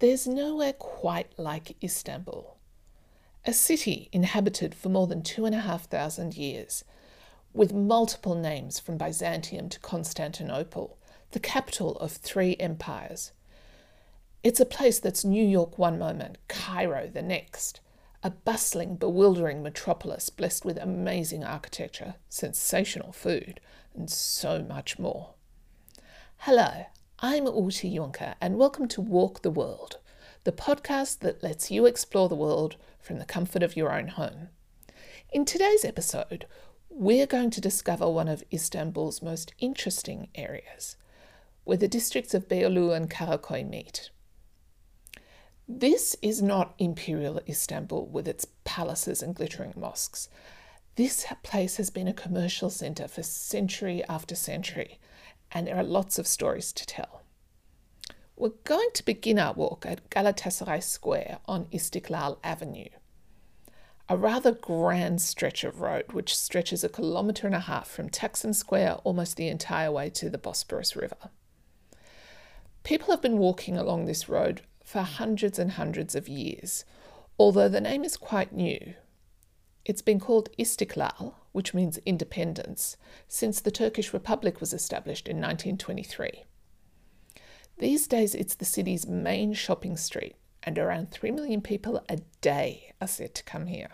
There's nowhere quite like Istanbul. A city inhabited for more than two and a half thousand years, with multiple names from Byzantium to Constantinople, the capital of three empires. It's a place that's New York one moment, Cairo the next, a bustling, bewildering metropolis blessed with amazing architecture, sensational food, and so much more. Hello, I'm Ute Junker, and welcome to Walk the World, the podcast that lets you explore the world from the comfort of your own home. In today's episode, we're going to discover one of Istanbul's most interesting areas, where the districts of Beyoğlu and Karaköy meet. This is not imperial Istanbul with its palaces and glittering mosques. This place has been a commercial centre for century after century and there are lots of stories to tell. We're going to begin our walk at Galatasaray Square on Istiklal Avenue, a rather grand stretch of road which stretches a kilometre and a half from Taksim Square almost the entire way to the Bosporus River. People have been walking along this road for hundreds and hundreds of years, although the name is quite new. It's been called Istiklal, which means independence, since the Turkish Republic was established in 1923. These days, it's the city's main shopping street, and around 3 million people a day are said to come here.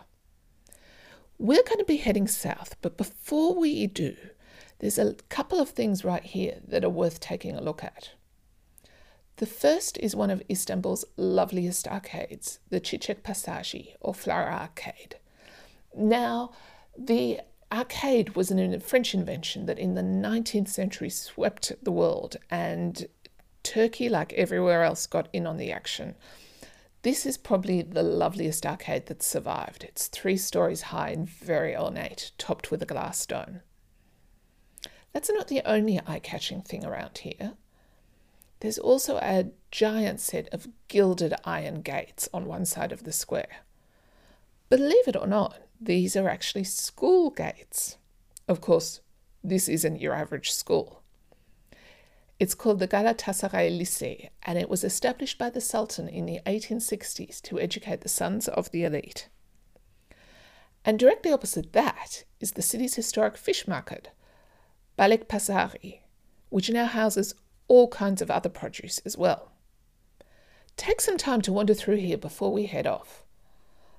We're going to be heading south, but before we do, there's a couple of things right here that are worth taking a look at. The first is one of Istanbul's loveliest arcades, the Çiçek Pasajı or Flower Arcade. Now, the arcade was a French invention that in the 19th century swept the world, and Turkey, like everywhere else, got in on the action. This is probably the loveliest arcade that's survived. It's three stories high and very ornate, topped with a glass dome. That's not the only eye catching thing around here. There's also a giant set of gilded iron gates on one side of the square. Believe it or not, these are actually school gates. Of course, this isn't your average school. It's called the Galatasaray Lycée, and it was established by the Sultan in the 1860s to educate the sons of the elite. And directly opposite that is the city's historic fish market, Balık Pazarı, which now houses all kinds of other produce as well. Take some time to wander through here before we head off.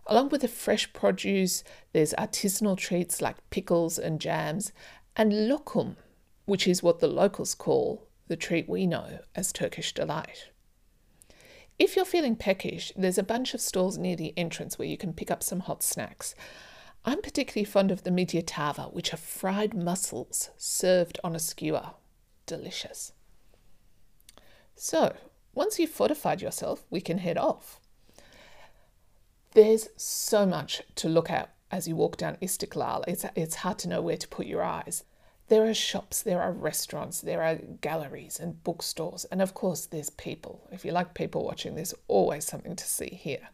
Along with the fresh produce, there's artisanal treats like pickles and jams, and lokum, which is what the locals call the treat we know as Turkish delight. If you're feeling peckish, there's a bunch of stalls near the entrance where you can pick up some hot snacks. I'm particularly fond of the midye tava, which are fried mussels served on a skewer. Delicious. So, once you've fortified yourself, we can head off. There's so much to look at as you walk down Istiklal. It's, it's hard to know where to put your eyes. There are shops, there are restaurants, there are galleries and bookstores, and of course, there's people. If you like people watching, there's always something to see here.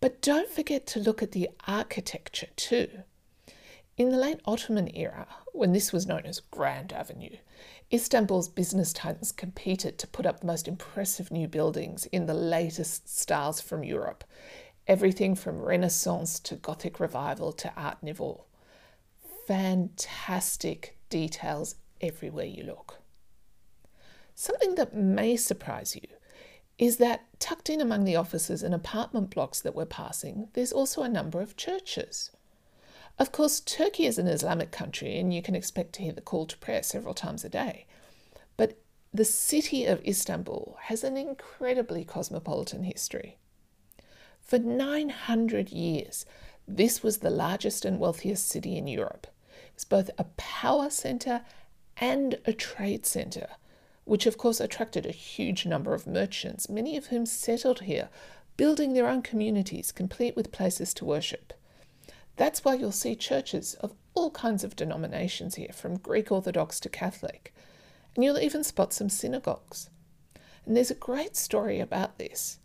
But don't forget to look at the architecture too. In the late Ottoman era, when this was known as Grand Avenue, Istanbul's business titans competed to put up the most impressive new buildings in the latest styles from Europe, everything from Renaissance to Gothic Revival to Art Nouveau. Fantastic details everywhere you look. Something that may surprise you is that tucked in among the offices and apartment blocks that we're passing, there's also a number of churches. Of course, Turkey is an Islamic country and you can expect to hear the call to prayer several times a day. But the city of Istanbul has an incredibly cosmopolitan history. For 900 years, this was the largest and wealthiest city in Europe. It was both a power centre and a trade centre, which of course attracted a huge number of merchants, many of whom settled here, building their own communities complete with places to worship. That's why you'll see churches of all kinds of denominations here, from Greek Orthodox to Catholic, and you'll even spot some synagogues. And there's a great story about this.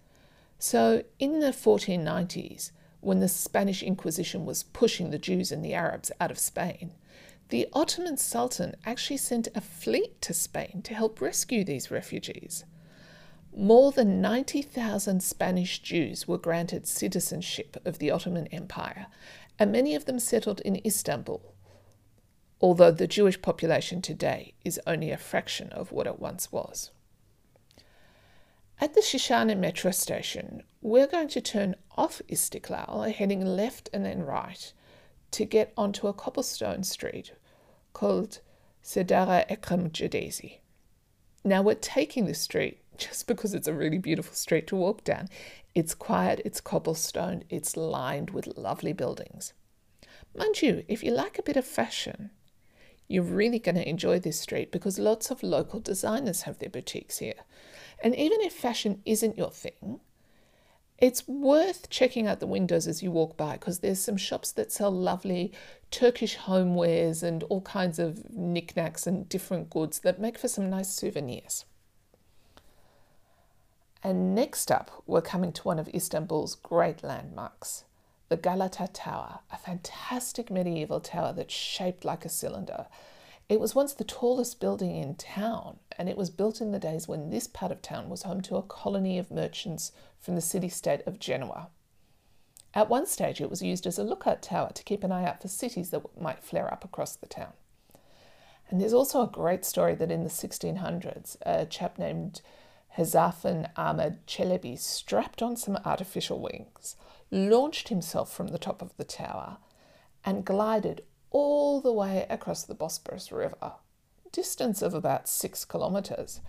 So, in the 1490s, when the Spanish Inquisition was pushing the Jews and the Arabs out of Spain, the Ottoman Sultan actually sent a fleet to Spain to help rescue these refugees. more than 90,000 Spanish Jews were granted citizenship of the Ottoman Empire, and many of them settled in Istanbul, although the Jewish population today is only a fraction of what it once was. At the Şişhane metro station, we're going to turn off Istiklal, heading left and then right, to get onto a cobblestone street called Serdar-ı Ekrem Caddesi. Now we're taking this street just because it's a really beautiful street to walk down. It's quiet, it's cobblestone, it's lined with lovely buildings. Mind you, if you like a bit of fashion, you're really going to enjoy this street because lots of local designers have their boutiques here. And even if fashion isn't your thing, it's worth checking out the windows as you walk by because there's some shops that sell lovely Turkish homewares and all kinds of knickknacks and different goods that make for some nice souvenirs. And next up, we're coming to one of Istanbul's great landmarks, the Galata Tower, a fantastic medieval tower that's shaped like a cylinder it was once the tallest building in town, and it was built in the days when this part of town was home to a colony of merchants from the city state of Genoa. At one stage, it was used as a lookout tower to keep an eye out for cities that might flare up across the town. And there's also a great story that in the 1600s, a chap named Hezarfen Ahmed Çelebi strapped on some artificial wings, launched himself from the top of the tower, and glided all the way across the Bosporus River, distance of about six kilometres.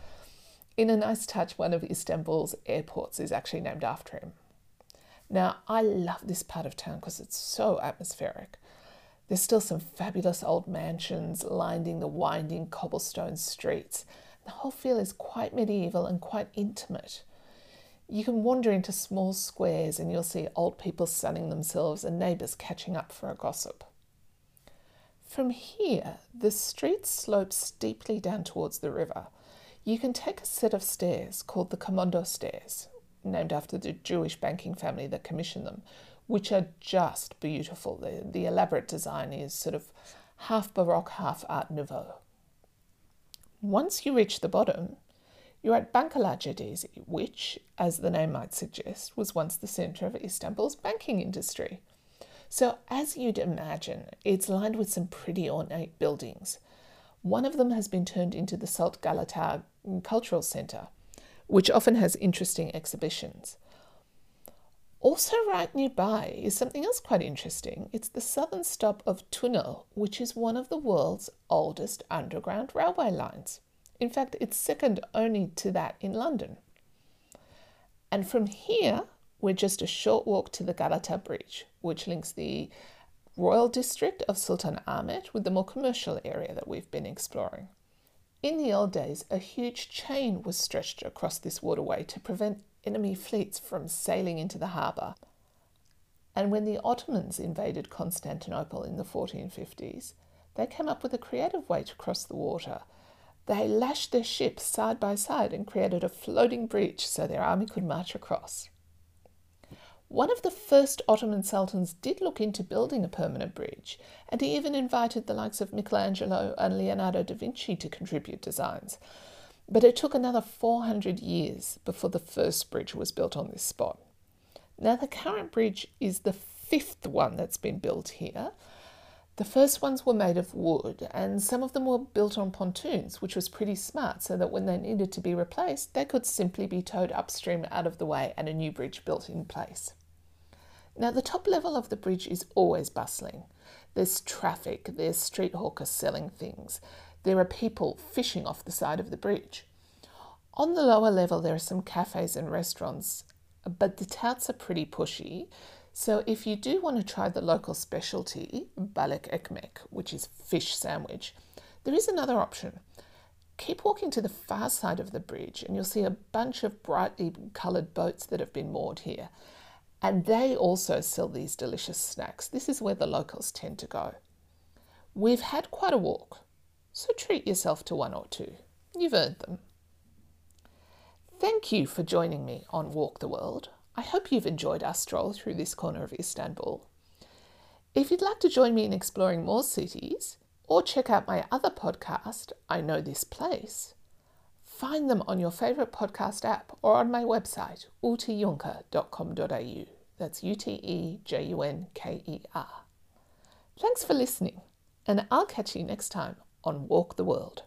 In a nice touch, one of Istanbul's airports is actually named after him. Now, I love this part of town because it's so atmospheric. There's still some fabulous old mansions lining the winding cobblestone streets. The whole feel is quite medieval and quite intimate. You can wander into small squares and you'll see old people sunning themselves and neighbours catching up for a gossip. From here, the street slopes steeply down towards the river. You can take a set of stairs called the Camondo Stairs, named after the Jewish banking family that commissioned them, which are just beautiful. The, the elaborate design is sort of half Baroque, half Art Nouveau. Once you reach the bottom, you're at Bankalar Caddesi, which, as the name might suggest, was once the centre of Istanbul's banking industry. So, as you'd imagine, it's lined with some pretty ornate buildings. One of them has been turned into the Salt Galata Cultural Centre, which often has interesting exhibitions. Also, right nearby is something else quite interesting. It's the southern stop of Tünel, which is one of the world's oldest underground railway lines. In fact, it's second only to that in London. And from here, we're just a short walk to the Galata Bridge, which links the Royal District of Sultan Ahmed with the more commercial area that we've been exploring. In the old days, a huge chain was stretched across this waterway to prevent enemy fleets from sailing into the harbour. And when the Ottomans invaded Constantinople in the 1450s, they came up with a creative way to cross the water. They lashed their ships side by side and created a floating bridge so their army could march across. One of the first Ottoman sultans did look into building a permanent bridge, and he even invited the likes of Michelangelo and Leonardo da Vinci to contribute designs. But it took another 400 years before the first bridge was built on this spot. Now, the current bridge is the fifth one that's been built here. The first ones were made of wood, and some of them were built on pontoons, which was pretty smart, so that when they needed to be replaced, they could simply be towed upstream out of the way and a new bridge built in place. Now, the top level of the bridge is always bustling. There's traffic, there's street hawkers selling things, there are people fishing off the side of the bridge. On the lower level, there are some cafes and restaurants, but the touts are pretty pushy. So, if you do want to try the local specialty, balık ekmek, which is fish sandwich, there is another option. Keep walking to the far side of the bridge, and you'll see a bunch of brightly coloured boats that have been moored here. And they also sell these delicious snacks. This is where the locals tend to go. We've had quite a walk, so treat yourself to one or two. You've earned them. Thank you for joining me on Walk the World. I hope you've enjoyed our stroll through this corner of Istanbul. If you'd like to join me in exploring more cities or check out my other podcast, I Know This Place, Find them on your favourite podcast app or on my website, utejunker.com.au. That's U T E J U N K E R. Thanks for listening, and I'll catch you next time on Walk the World.